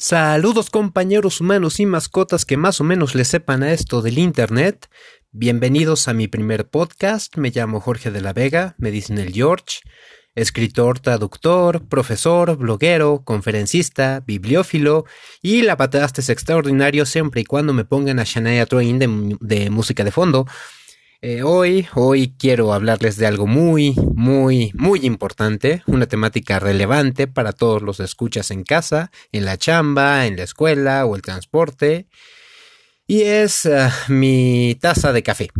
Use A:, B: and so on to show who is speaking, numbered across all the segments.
A: Saludos compañeros humanos y mascotas que más o menos le sepan a esto del Internet. Bienvenidos a mi primer podcast. Me llamo Jorge de la Vega, me dicen el George. Escritor, traductor, profesor, bloguero, conferencista, bibliófilo y la es extraordinario siempre y cuando me pongan a Shania Twain de música de fondo. Eh, hoy, hoy quiero hablarles de algo muy, muy, muy importante, una temática relevante para todos los escuchas en casa, en la chamba, en la escuela o el transporte, y es ah, mi taza de café.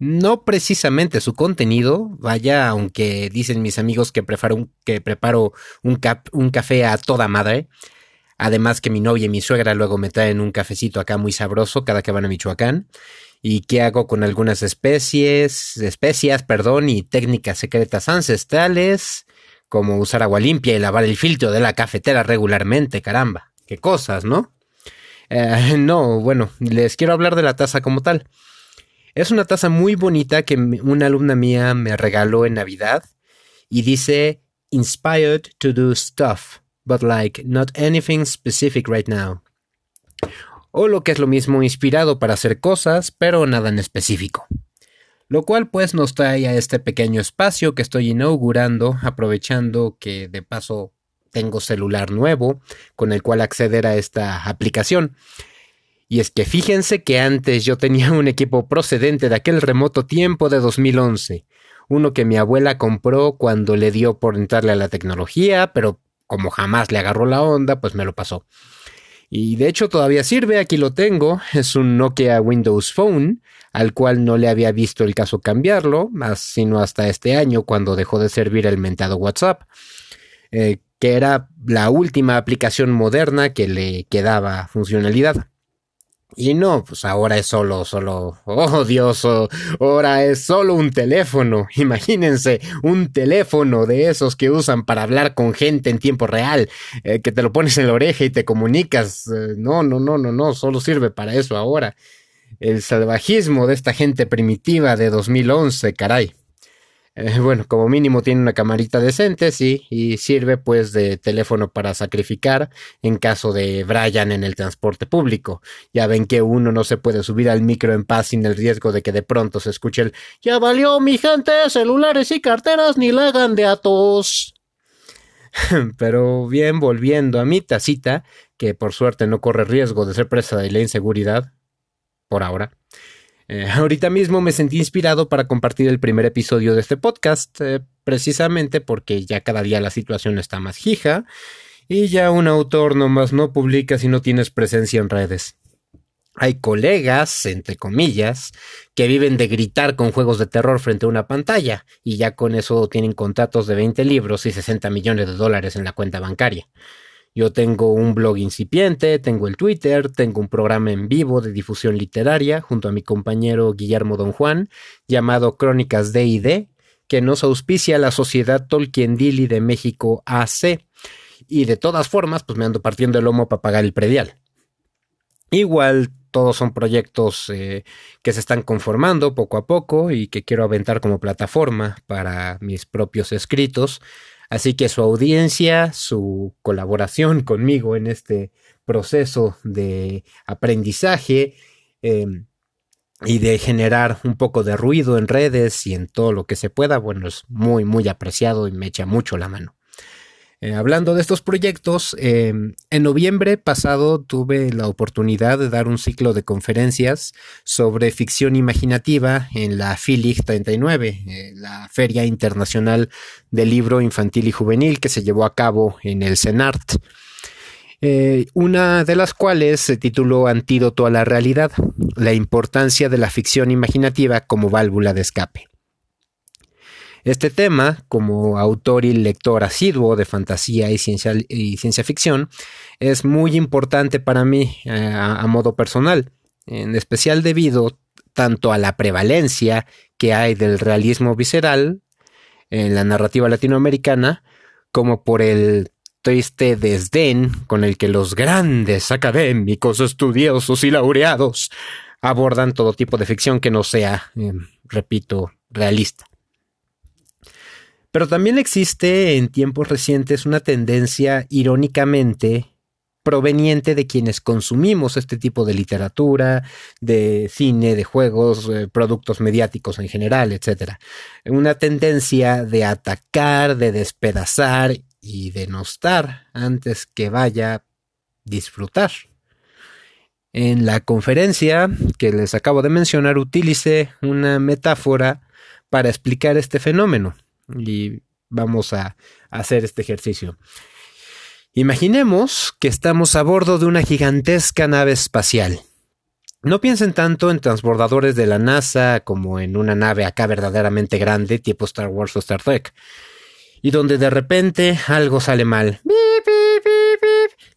A: No precisamente su contenido, vaya, aunque dicen mis amigos que preparo un, café a toda madre. Además que mi novia y mi suegra luego me traen un cafecito acá muy sabroso cada que van a Michoacán y qué hago con algunas especies, especias, perdón, y técnicas secretas ancestrales, como usar agua limpia y lavar el filtro de la cafetera regularmente, caramba, qué cosas, ¿no? Eh, no, bueno, les quiero hablar de la taza como tal. Es una taza muy bonita que una alumna mía me regaló en Navidad y dice inspired to do stuff, but like not anything specific right now o lo que es lo mismo inspirado para hacer cosas, pero nada en específico. Lo cual pues nos trae a este pequeño espacio que estoy inaugurando, aprovechando que de paso tengo celular nuevo con el cual acceder a esta aplicación. Y es que fíjense que antes yo tenía un equipo procedente de aquel remoto tiempo de 2011, uno que mi abuela compró cuando le dio por entrarle a la tecnología, pero como jamás le agarró la onda, pues me lo pasó. Y de hecho todavía sirve, aquí lo tengo, es un Nokia Windows Phone, al cual no le había visto el caso cambiarlo, más sino hasta este año cuando dejó de servir el mentado WhatsApp, eh, que era la última aplicación moderna que le quedaba funcionalidad. Y no, pues ahora es solo, solo, oh Dios, oh, ahora es solo un teléfono. Imagínense, un teléfono de esos que usan para hablar con gente en tiempo real, eh, que te lo pones en la oreja y te comunicas. Eh, no, no, no, no, no, solo sirve para eso ahora. El salvajismo de esta gente primitiva de 2011, caray. Eh, bueno, como mínimo tiene una camarita decente, sí, y sirve pues de teléfono para sacrificar en caso de Brian en el transporte público. Ya ven que uno no se puede subir al micro en paz sin el riesgo de que de pronto se escuche el Ya valió mi gente, celulares y carteras ni la hagan de atos. Pero bien, volviendo a mi tacita, que por suerte no corre riesgo de ser presa de la inseguridad, por ahora. Eh, ahorita mismo me sentí inspirado para compartir el primer episodio de este podcast, eh, precisamente porque ya cada día la situación está más hija y ya un autor nomás no publica si no tienes presencia en redes. Hay colegas, entre comillas, que viven de gritar con juegos de terror frente a una pantalla y ya con eso tienen contratos de 20 libros y 60 millones de dólares en la cuenta bancaria. Yo tengo un blog incipiente, tengo el Twitter, tengo un programa en vivo de difusión literaria junto a mi compañero Guillermo Don Juan, llamado Crónicas D&D, que nos auspicia la Sociedad Tolkien Dili de México AC. Y de todas formas, pues me ando partiendo el lomo para pagar el predial. Igual todos son proyectos eh, que se están conformando poco a poco y que quiero aventar como plataforma para mis propios escritos Así que su audiencia, su colaboración conmigo en este proceso de aprendizaje em, y de generar un poco de ruido en redes y en todo lo que se pueda, bueno, es muy, muy apreciado y me echa mucho la mano. Eh, hablando de estos proyectos, em, en noviembre pasado tuve la oportunidad de dar un ciclo de conferencias sobre ficción imaginativa en la FILIG 39, eh, la Feria Internacional del Libro Infantil y Juvenil que se llevó a cabo en el CENART. Eh, una de las cuales se tituló Antídoto a la realidad, la importancia de la ficción imaginativa como válvula de escape. Este tema, como autor y lector asiduo de fantasía y ciencia, ficción, es muy importante para mí eh, a, modo personal, en especial debido tanto a la prevalencia que hay del realismo visceral en la narrativa latinoamericana, como por el triste desdén con el que los grandes académicos, estudiosos y laureados abordan todo tipo de ficción que no sea, eh, repito, realista. Pero también existe en tiempos recientes una tendencia, irónicamente, proveniente de quienes consumimos este tipo de literatura, de cine, de juegos, eh, productos mediáticos en general, etc. Una tendencia de atacar, de despedazar y denostar antes que vaya disfrutar. En la conferencia que les acabo de mencionar utilicé una metáfora para explicar este fenómeno y vamos a hacer este ejercicio. Imaginemos que estamos a bordo de una gigantesca nave espacial. No piensen tanto en transbordadores de la NASA como en una nave acá verdaderamente grande tipo Star Wars o Star Trek. Y donde de repente algo sale mal.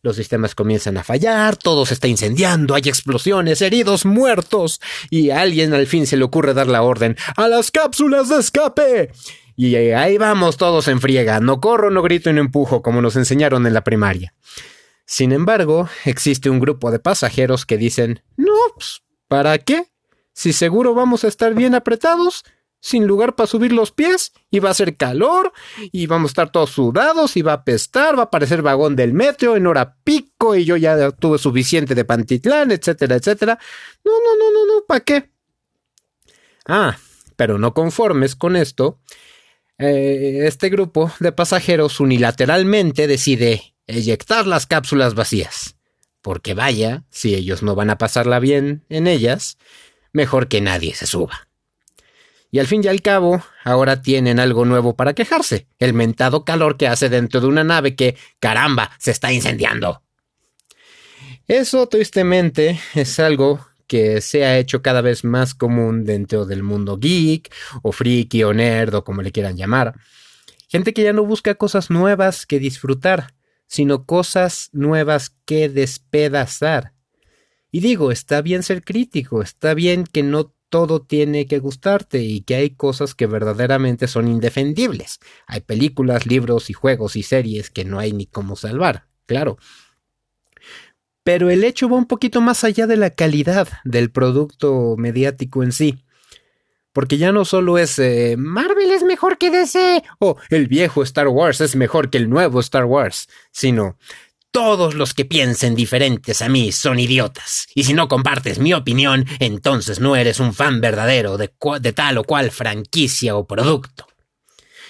A: Los sistemas comienzan a fallar, todo se está incendiando, hay explosiones, heridos, muertos. Y a alguien al fin se le ocurre dar la orden ¡A las cápsulas de escape! Y ahí vamos todos en friega, no corro, no grito y no empujo como nos enseñaron en la primaria. Sin embargo, existe un grupo de pasajeros que dicen, no, pues, ¿para qué? Si seguro vamos a estar bien apretados, sin lugar para subir los pies, y va a hacer calor, y vamos a estar todos sudados, y va a apestar, va a parecer vagón del metro en hora pico, y yo ya tuve suficiente de Pantitlán, etcétera, etcétera. No, no, no, no, no, ¿para qué? Ah, pero no conformes con esto, eh, este grupo de pasajeros unilateralmente decide eyectar las cápsulas vacías. Porque vaya, si ellos no van a pasarla bien en ellas, mejor que nadie se suba. Y al fin y al cabo, ahora tienen algo nuevo para quejarse, el mentado calor que hace dentro de una nave que, caramba, se está incendiando. Eso, tristemente, es algo que se ha hecho cada vez más común dentro del mundo geek, o friki, o nerd, o como le quieran llamar. Gente que ya no busca cosas nuevas que disfrutar, sino cosas nuevas que despedazar. Y digo, está bien ser crítico, está bien que no todo tiene que gustarte y que hay cosas que verdaderamente son indefendibles. Hay películas, libros y juegos y series que no hay ni cómo salvar, claro. Pero el hecho va un poquito más allá de la calidad del producto mediático en sí. Porque ya no solo es eh, Marvel es mejor que DC o el viejo Star Wars es mejor que el nuevo Star Wars, sino todos los que piensen diferentes a mí son idiotas. Y si no compartes mi opinión, entonces no eres un fan verdadero de, de tal o cual franquicia o producto.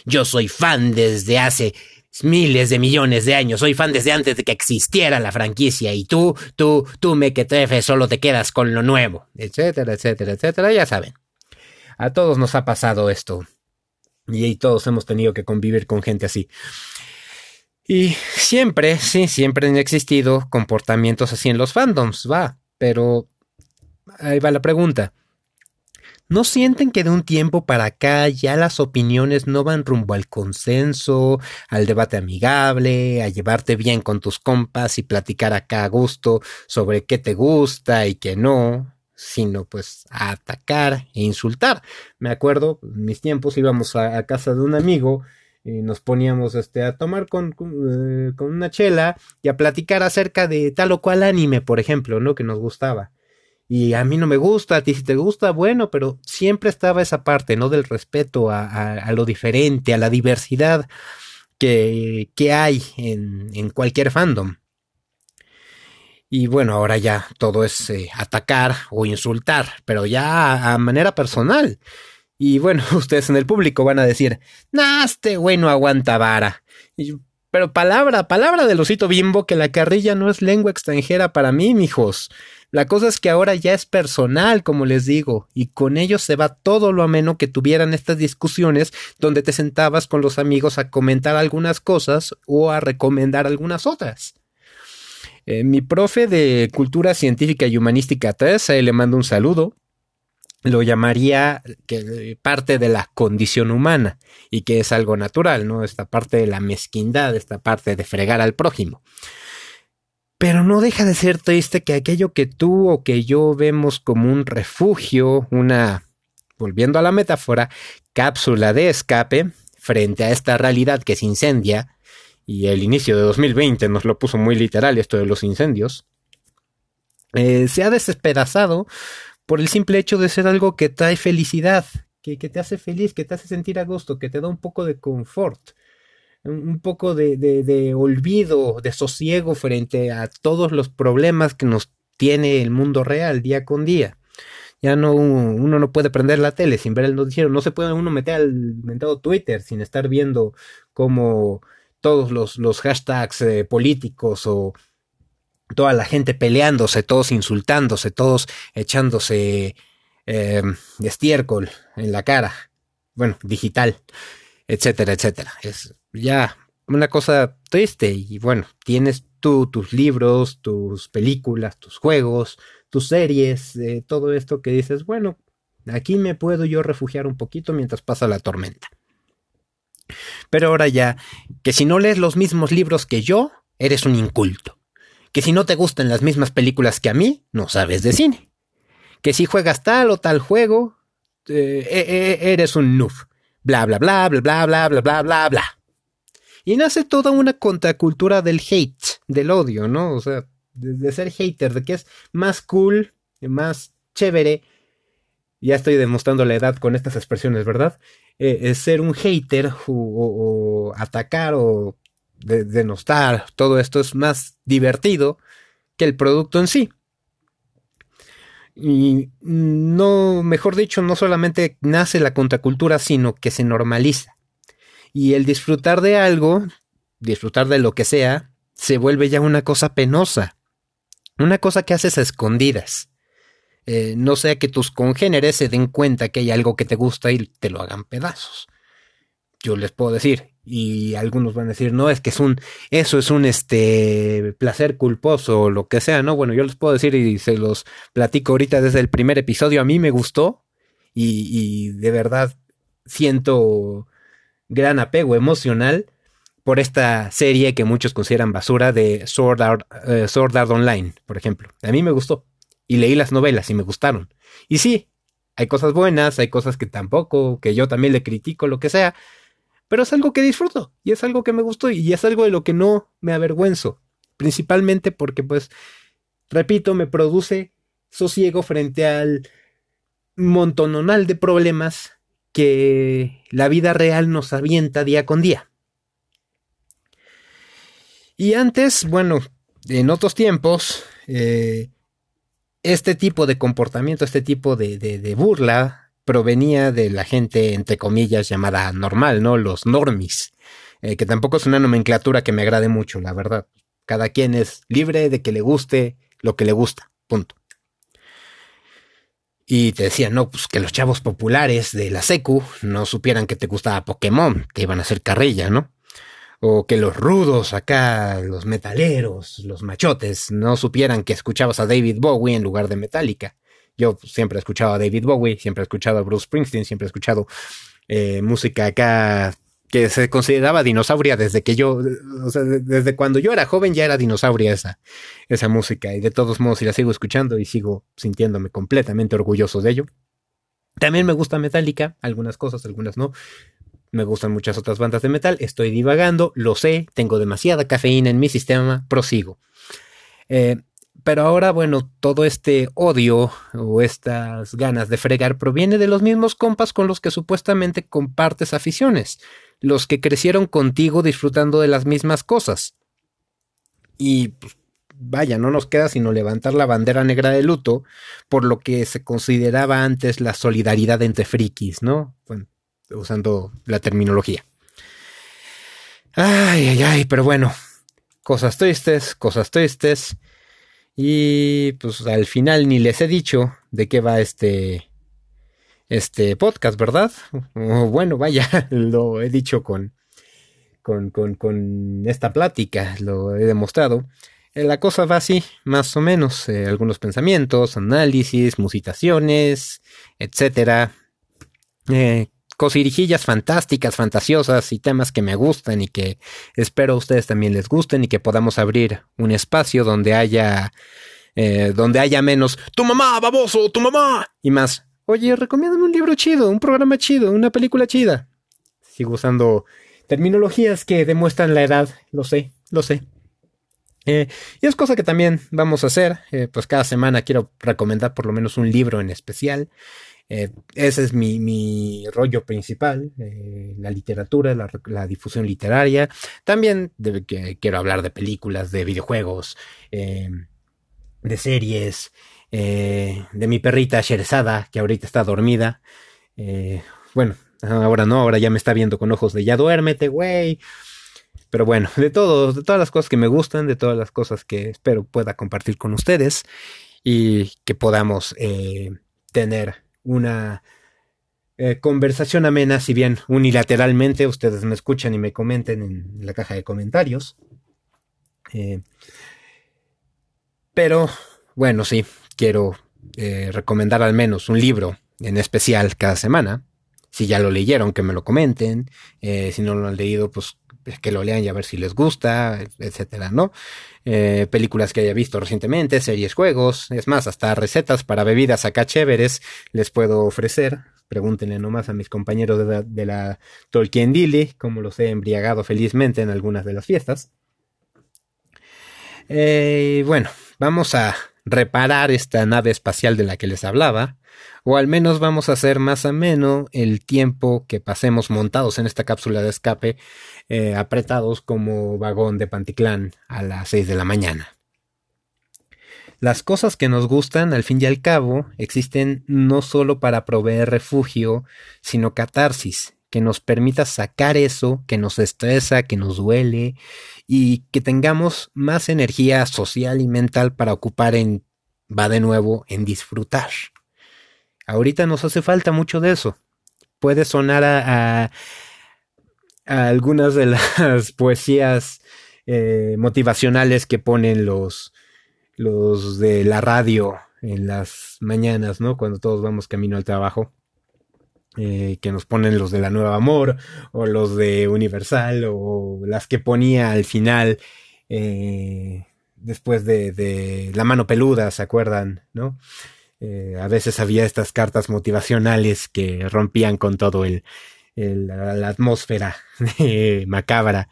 A: Yo soy fan desde hace miles de millones de años. Soy fan desde antes de que existiera la franquicia. Y tú, tú, tú, mequetrefe, solo te quedas con lo nuevo. Etcétera, etcétera, etcétera. Ya saben. A todos nos ha pasado esto. Y todos hemos tenido que convivir con gente así. Y siempre, sí, siempre han existido comportamientos así en los fandoms, va. Pero ahí va la pregunta. ¿No sienten que de un tiempo para acá ya las opiniones no van rumbo al consenso, al debate amigable, a llevarte bien con tus compas y platicar acá a gusto sobre qué te gusta y qué no, sino pues a atacar e insultar? Me acuerdo, en mis tiempos íbamos a, casa de un amigo y nos poníamos este, a tomar con, eh, con una chela y a platicar acerca de tal o cual anime, por ejemplo, ¿no? Que nos gustaba y a mí no me gusta, a ti si te gusta, bueno, pero siempre estaba esa parte, ¿no? Del respeto a, lo diferente, a la diversidad que, que hay en, en, cualquier fandom. Y bueno, ahora ya todo es eh, atacar o insultar, pero ya a, manera personal. Y bueno, ustedes en el público van a decir, nah, este güey no aguanta vara. Pero palabra, palabra del osito bimbo que la carrilla no es lengua extranjera para mí, mijos. La cosa es que ahora ya es personal, como les digo, y con ello se va todo lo ameno que tuvieran estas discusiones donde te sentabas con los amigos a comentar algunas cosas o a recomendar algunas otras. Eh, mi profe de Cultura Científica y Humanística 3, le mando un saludo, lo llamaría que parte de la condición humana y que es algo natural, ¿no? Esta parte de la mezquindad, esta parte de fregar al prójimo. Pero no deja de ser triste que aquello que tú o que yo vemos como un refugio, una, volviendo a la metáfora, cápsula de escape frente a esta realidad que se incendia, y el inicio de 2020 nos lo puso muy literal esto de los incendios, eh, se ha despedazado por el simple hecho de ser algo que trae felicidad, que, que, te hace feliz, que te hace sentir a gusto, que te da un poco de confort. un poco de, de, olvido, de sosiego frente a todos los problemas que nos tiene el mundo real día con día. Ya no, uno no puede prender la tele sin ver el noticiero, no se puede uno meter al inventado Twitter sin estar viendo cómo todos los, los hashtags eh, políticos o toda la gente peleándose, todos insultándose, todos echándose eh, estiércol en la cara, bueno, digital, etcétera, etcétera. Es ya una cosa triste y bueno, tienes tú tus libros, tus películas, tus juegos, tus series, eh, todo esto que dices, bueno, aquí me puedo yo refugiar un poquito mientras pasa la tormenta. Pero ahora ya, que si no lees los mismos libros que yo, eres un inculto que si no te gustan las mismas películas que a mí, no sabes de cine. Que si juegas tal o tal juego, eh, eh, eh, eres un noob. Bla, bla, bla, bla, bla, bla, bla, bla, bla, bla. Y nace toda una contracultura del hate, del odio, ¿no? O sea, de, ser hater, de que es más cool, más chévere. Ya estoy demostrando la edad con estas expresiones, ¿verdad? es ser un hater o atacar o de denostar, todo esto es más divertido que el producto en sí. Y no, mejor dicho, no solamente nace la contracultura, sino que se normaliza. Y el disfrutar de algo, disfrutar de lo que sea, se vuelve ya una cosa penosa. Una cosa que haces a escondidas. Eh, no sea que tus congéneres se den cuenta que hay algo que te gusta y te lo hagan pedazos. Yo les puedo decir, y algunos van a decir, no, es que es un, eso es un este placer culposo o lo que sea, ¿no? Bueno, yo les puedo decir y se los platico ahorita desde el primer episodio, a mí me gustó y, y de verdad siento gran apego emocional por esta serie que muchos consideran basura de Sword Art, eh, Sword Art Online, por ejemplo. A mí me gustó y leí las novelas y me gustaron. Y sí, hay cosas buenas, hay cosas que tampoco, que yo también le critico, lo que sea, pero es algo que disfruto y es algo que me gustó y es algo de lo que no me avergüenzo, principalmente porque pues, repito, me produce sosiego frente al montononal de problemas que la vida real nos avienta día con día. Y antes, bueno, en otros tiempos, eh, este tipo de comportamiento, este tipo de, de burla, provenía de la gente, entre comillas, llamada normal, ¿no? Los normis, eh, que tampoco es una nomenclatura que me agrade mucho, la verdad. Cada quien es libre de que le guste lo que le gusta, punto. Y te decían, no, pues que los chavos populares de la secu no supieran que te gustaba Pokémon, te iban a hacer carrilla, ¿no? O que los rudos acá, los metaleros, los machotes, no supieran que escuchabas a David Bowie en lugar de Metallica. Yo siempre he escuchado a David Bowie, siempre he escuchado a Bruce Springsteen, siempre he escuchado eh, música acá que se consideraba dinosauria desde que yo, o sea, desde cuando yo era joven ya era dinosauria esa, esa música y de todos modos la sigo escuchando y sigo sintiéndome completamente orgulloso de ello. También me gusta Metallica, algunas cosas, algunas no. Me gustan muchas otras bandas de metal, estoy divagando, lo sé, tengo demasiada cafeína en mi sistema, prosigo. Eh, pero ahora, bueno, todo este odio o estas ganas de fregar proviene de los mismos compas con los que supuestamente compartes aficiones, los que crecieron contigo disfrutando de las mismas cosas. Y pues, vaya, no nos queda sino levantar la bandera negra de luto por lo que se consideraba antes la solidaridad entre frikis, ¿no? Usando la terminología. Ay, ay, ay, pero bueno, cosas tristes, cosas tristes. Y pues al final ni les he dicho de qué va este, este podcast, ¿verdad? bueno, vaya, lo he dicho con, con, con, con, esta plática, lo he demostrado. Eh, la cosa va así, más o menos, eh, algunos pensamientos, análisis, musitaciones, etcétera. Eh, cosirijillas fantásticas, fantasiosas y temas que me gustan y que espero a ustedes también les gusten y que podamos abrir un espacio donde haya eh, donde haya menos tu mamá, baboso, tu mamá y más. Oye, recomiéndame un libro chido, un programa chido, una película chida. Sigo usando terminologías que demuestran la edad, lo sé, lo sé. Eh, y es cosa que también vamos a hacer, eh, pues cada semana quiero recomendar por lo menos un libro en especial. Eh, ese es mi, rollo principal, eh, la literatura, la, difusión literaria. También quiero hablar de películas, de videojuegos, de series, de mi perrita Sherzada, que ahorita está dormida. bueno, ahora no, ahora ya me está viendo con ojos de ya duérmete, güey. Pero bueno, de todo, de todas las cosas que me gustan, de todas las cosas que espero pueda compartir con ustedes y que podamos eh, tener una eh, conversación amena, si bien unilateralmente ustedes me escuchan y me comenten en la caja de comentarios. Eh, pero bueno, sí, quiero recomendar al menos un libro en especial cada semana. Si ya lo leyeron, que me lo comenten. si no lo han leído, pues que lo lean y a ver si les gusta, etcétera, ¿no? Eh, películas que haya visto recientemente, series, juegos, es más, hasta recetas para bebidas acá chéveres les puedo ofrecer. Pregúntenle nomás a mis compañeros de la, de la Tolkien Dili, como los he embriagado felizmente en algunas de las fiestas. Eh, bueno, vamos a reparar esta nave espacial de la que les hablaba o al menos vamos a hacer más ameno el tiempo que pasemos montados en esta cápsula de escape, eh, apretados como vagón de Panticlán a las 6 de la mañana. Las cosas que nos gustan, al fin y al cabo, existen no solo para proveer refugio, sino catarsis, que nos permita sacar eso que nos estresa, que nos duele, y que tengamos más energía social y mental para ocupar en, va de nuevo, en disfrutar. Ahorita nos hace falta mucho de eso. Puede sonar a, algunas de las poesías eh, motivacionales que ponen los, los de la radio en las mañanas, ¿no? Cuando todos vamos camino al trabajo. Eh, que nos ponen los de la Nueva Amor o los de Universal o las que ponía al final eh, después de, de, La mano peluda, ¿se acuerdan? ¿No? Eh, a veces había estas cartas motivacionales que rompían con todo el, la, atmósfera macabra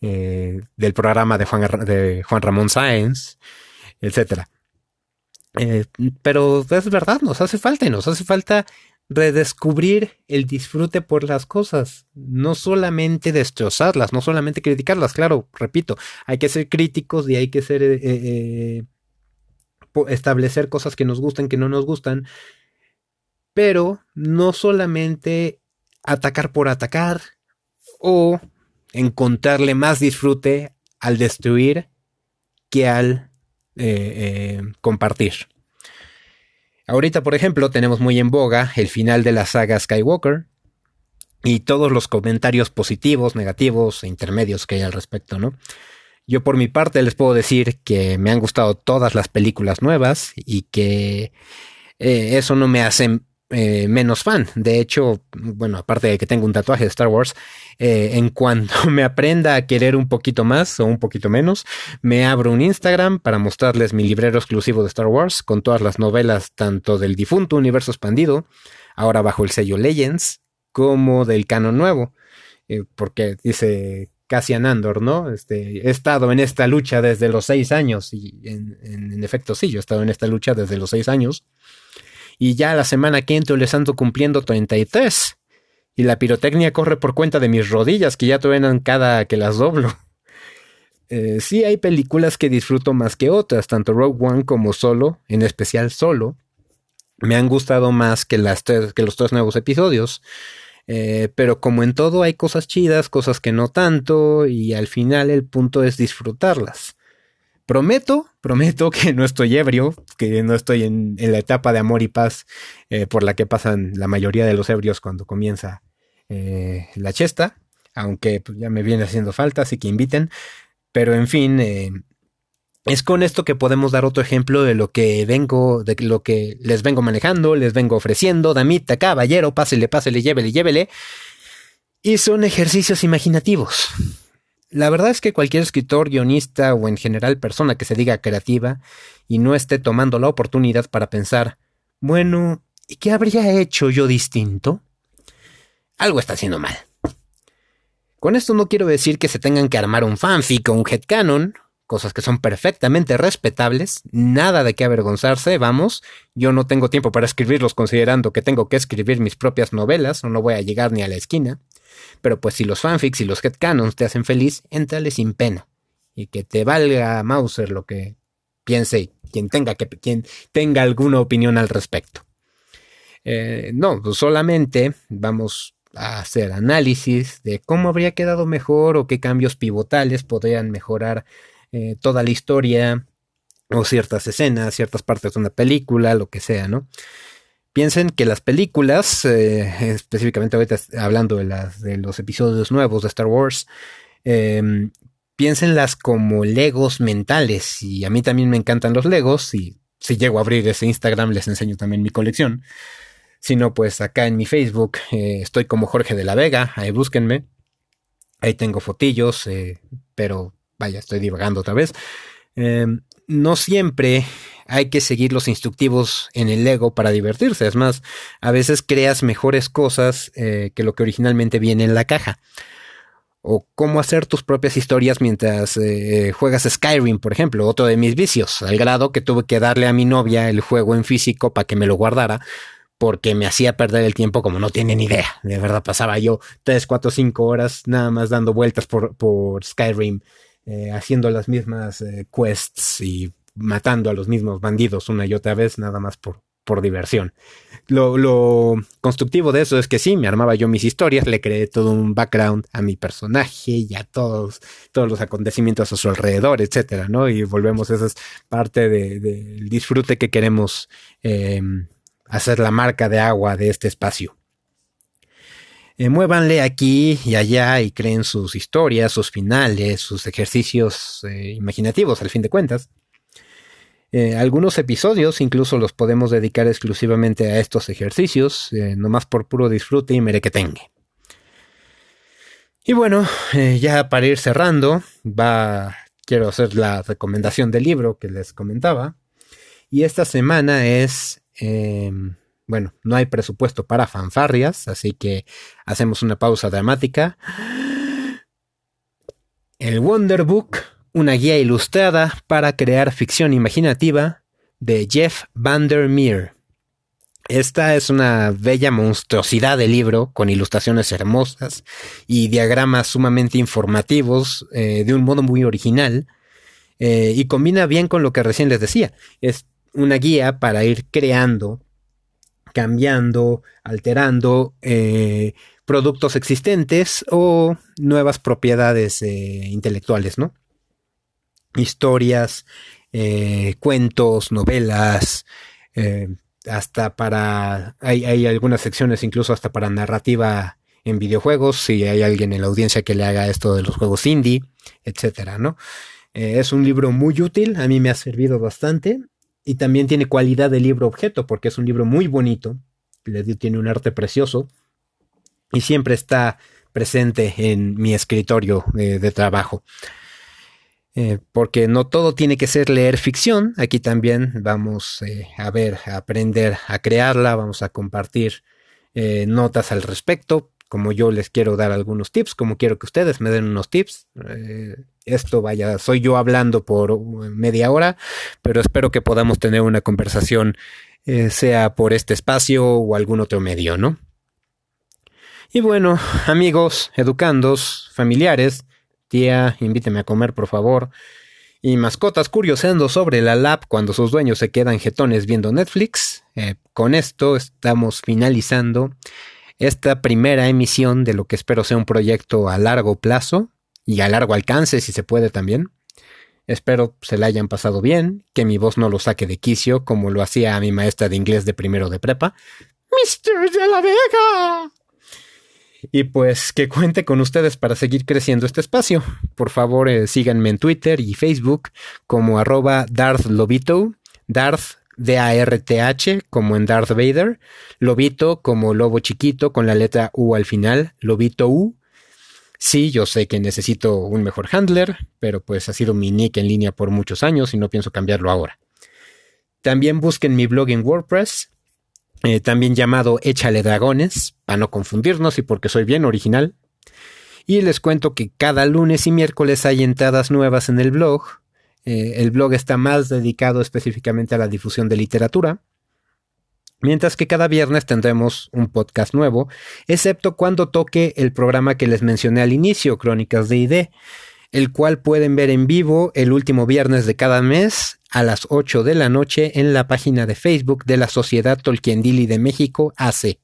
A: del programa de Juan, de Juan Ramón Sáenz, etc. Eh, pero es verdad, nos hace falta y nos hace falta redescubrir el disfrute por las cosas, no solamente destrozarlas, no solamente criticarlas, claro, repito, hay que ser críticos y hay que ser establecer cosas que nos gustan, que no nos gustan, pero no solamente atacar por atacar o encontrarle más disfrute al destruir que al eh, eh, compartir. Ahorita, por ejemplo, tenemos muy en boga el final de la saga Skywalker y todos los comentarios positivos, negativos e intermedios que hay al respecto, ¿no? Yo por mi parte les puedo decir que me han gustado todas las películas nuevas y que eh, eso no me hace eh, menos fan. De hecho, bueno, aparte de que tengo un tatuaje de Star Wars, eh, en cuanto me aprenda a querer un poquito más o un poquito menos, me abro un Instagram para mostrarles mi librero exclusivo de Star Wars con todas las novelas tanto del difunto universo expandido, ahora bajo el sello Legends, como del canon nuevo. porque dice Cassian Andor, ¿no? Este, he estado en esta lucha desde los seis años y en, efecto sí, yo he estado en esta lucha desde los seis años y ya la semana que entro les ando cumpliendo 33 y la pirotecnia corre por cuenta de mis rodillas que ya truenan cada que las doblo. Eh, sí hay películas que disfruto más que otras, tanto Rogue One como Solo, en especial Solo, me han gustado más que, las que los tres nuevos episodios. Eh, pero como en todo hay cosas chidas, cosas que no tanto, y al final el punto es disfrutarlas. Prometo, prometo que no estoy ebrio, que no estoy en, la etapa de amor y paz eh, por la que pasan la mayoría de los ebrios cuando comienza eh, la chesta, aunque pues, ya me viene haciendo falta, así que inviten. Pero en fin, es con esto que podemos dar otro ejemplo de lo que vengo, de lo que les vengo manejando, les vengo ofreciendo, damita, caballero, pásele, pásele, llévele, llévele. Y son ejercicios imaginativos. La verdad es que cualquier escritor, guionista o en general persona que se diga creativa y no esté tomando la oportunidad para pensar, bueno, ¿y qué habría hecho yo distinto? Algo está haciendo mal. Con esto no quiero decir que se tengan que armar un fanfic o un headcanon, cosas que son perfectamente respetables, nada de qué avergonzarse, vamos, yo no tengo tiempo para escribirlos considerando que tengo que escribir mis propias novelas o no voy a llegar ni a la esquina, pero pues si los fanfics y los headcanons te hacen feliz, entrale sin pena y que te valga Mauser lo que piense quien tenga, que, quien tenga alguna opinión al respecto. Eh, no, solamente vamos a hacer análisis de cómo habría quedado mejor o qué cambios pivotales podrían mejorar eh, toda la historia o ciertas escenas, ciertas partes de una película, lo que sea, ¿no? Piensen que las películas, eh, específicamente ahorita hablando de, las, de los episodios nuevos de Star Wars, em, piénsenlas como legos mentales. Y a mí también me encantan los legos. Y si llego a abrir ese Instagram, les enseño también mi colección. Si no, pues acá en mi Facebook eh, estoy como Jorge de la Vega. Ahí búsquenme. Ahí tengo fotillos, pero vaya, estoy divagando otra vez. Em, no siempre hay que seguir los instructivos en el Lego para divertirse. Es más, a veces creas mejores cosas eh, que lo que originalmente viene en la caja. O cómo hacer tus propias historias mientras eh, juegas Skyrim, por ejemplo, otro de mis vicios, al grado que tuve que darle a mi novia el juego en físico para que me lo guardara, porque me hacía perder el tiempo como no tienen idea. De verdad, pasaba yo 3, 4, 5 horas nada más dando vueltas por, Skyrim eh, haciendo las mismas quests y matando a los mismos bandidos una y otra vez, nada más por, por diversión. Lo, constructivo de eso es que sí, me armaba yo mis historias, le creé todo un background a mi personaje y a todos, todos los acontecimientos a su alrededor, etcétera, ¿no? Y volvemos, esa es parte del disfrute que queremos eh, hacer la marca de agua de este espacio. Eh, muévanle aquí y allá y creen sus historias, sus finales, sus ejercicios eh, imaginativos, al fin de cuentas. Eh, algunos episodios incluso los podemos dedicar exclusivamente a estos ejercicios, nomás por puro disfrute y merequetengue. Y bueno, ya para ir cerrando, va, quiero hacer la recomendación del libro que les comentaba. Y esta semana es em, bueno, no hay presupuesto para fanfarrias, así que hacemos una pausa dramática. El Wonder Book, una guía ilustrada para crear ficción imaginativa de Jeff Vandermeer. Esta es una bella monstruosidad de libro con ilustraciones hermosas y diagramas sumamente informativos eh, de un modo muy original eh, y combina bien con lo que recién les decía. Es una guía para ir creando cambiando, alterando eh, productos existentes o nuevas propiedades intelectuales, ¿no? Historias, eh, cuentos, novelas, hasta para... Hay, hay, algunas secciones incluso hasta para narrativa en videojuegos, si hay alguien en la audiencia que le haga esto de los juegos indie, etcétera, ¿no? es un libro muy útil, a mí me ha servido bastante y también tiene cualidad de libro objeto, porque es un libro muy bonito, tiene un arte precioso, y siempre está presente en mi escritorio de trabajo. Eh, porque no todo tiene que ser leer ficción, aquí también vamos eh, a ver, a aprender a crearla, vamos a compartir eh, notas al respecto, como yo les quiero dar algunos tips, como quiero que ustedes me den unos tips esto vaya, soy yo hablando por media hora, pero espero que podamos tener una conversación, sea por este espacio o algún otro medio, ¿no? Y bueno, amigos, educandos, familiares, tía, invíteme a comer, por favor. Y mascotas curioseando sobre la lab cuando sus dueños se quedan jetones viendo Netflix. Eh, con esto estamos finalizando esta primera emisión de lo que espero sea un proyecto a largo plazo y a largo alcance si se puede también. Espero se la hayan pasado bien, que mi voz no lo saque de quicio como lo hacía a mi maestra de inglés de primero de prepa. Mr. de la Vega. Y pues que cuente con ustedes para seguir creciendo este espacio. Por favor, eh, síganme en Twitter y Facebook como arroba Darth Lobito, Darth D-A-R-T-H como en Darth Vader, Lobito como lobo chiquito con la letra U al final, Lobito U, Sí, yo sé que necesito un mejor handler, pero pues ha sido mi nick en línea por muchos años y no pienso cambiarlo ahora. También busquen mi blog en WordPress, eh, también llamado Échale Dragones, para no confundirnos y porque soy bien original. Y les cuento que cada lunes y miércoles hay entradas nuevas en el blog, Eh, el blog está más dedicado específicamente a la difusión de literatura. Mientras que cada viernes tendremos un podcast nuevo, excepto cuando toque el programa que les mencioné al inicio, Crónicas de ID, el cual pueden ver en vivo el último viernes de cada mes a las 8 de la noche en la página de Facebook de la Sociedad Tolkiendili de México AC.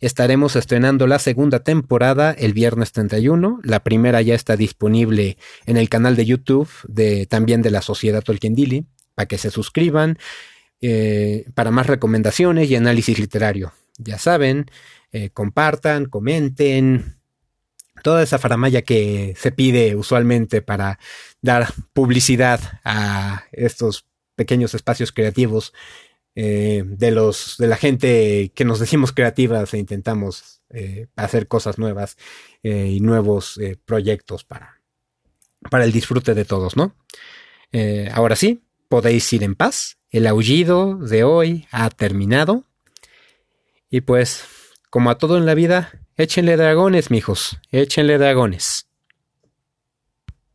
A: Estaremos estrenando la segunda temporada el viernes 31. La primera ya está disponible en el canal de YouTube también de la Sociedad Tolkiendili, para que se suscriban eh, para más recomendaciones y análisis literario. Ya saben, eh, compartan, comenten, toda esa faramaya que se pide usualmente para dar publicidad a estos pequeños espacios creativos eh, de los de la gente que nos decimos creativas e intentamos hacer cosas nuevas y nuevos proyectos para, para el disfrute de todos, ¿no? ahora sí, podéis ir en paz el aullido de hoy ha terminado. Y pues, como a todo en la vida, échenle dragones, mijos, échenle dragones.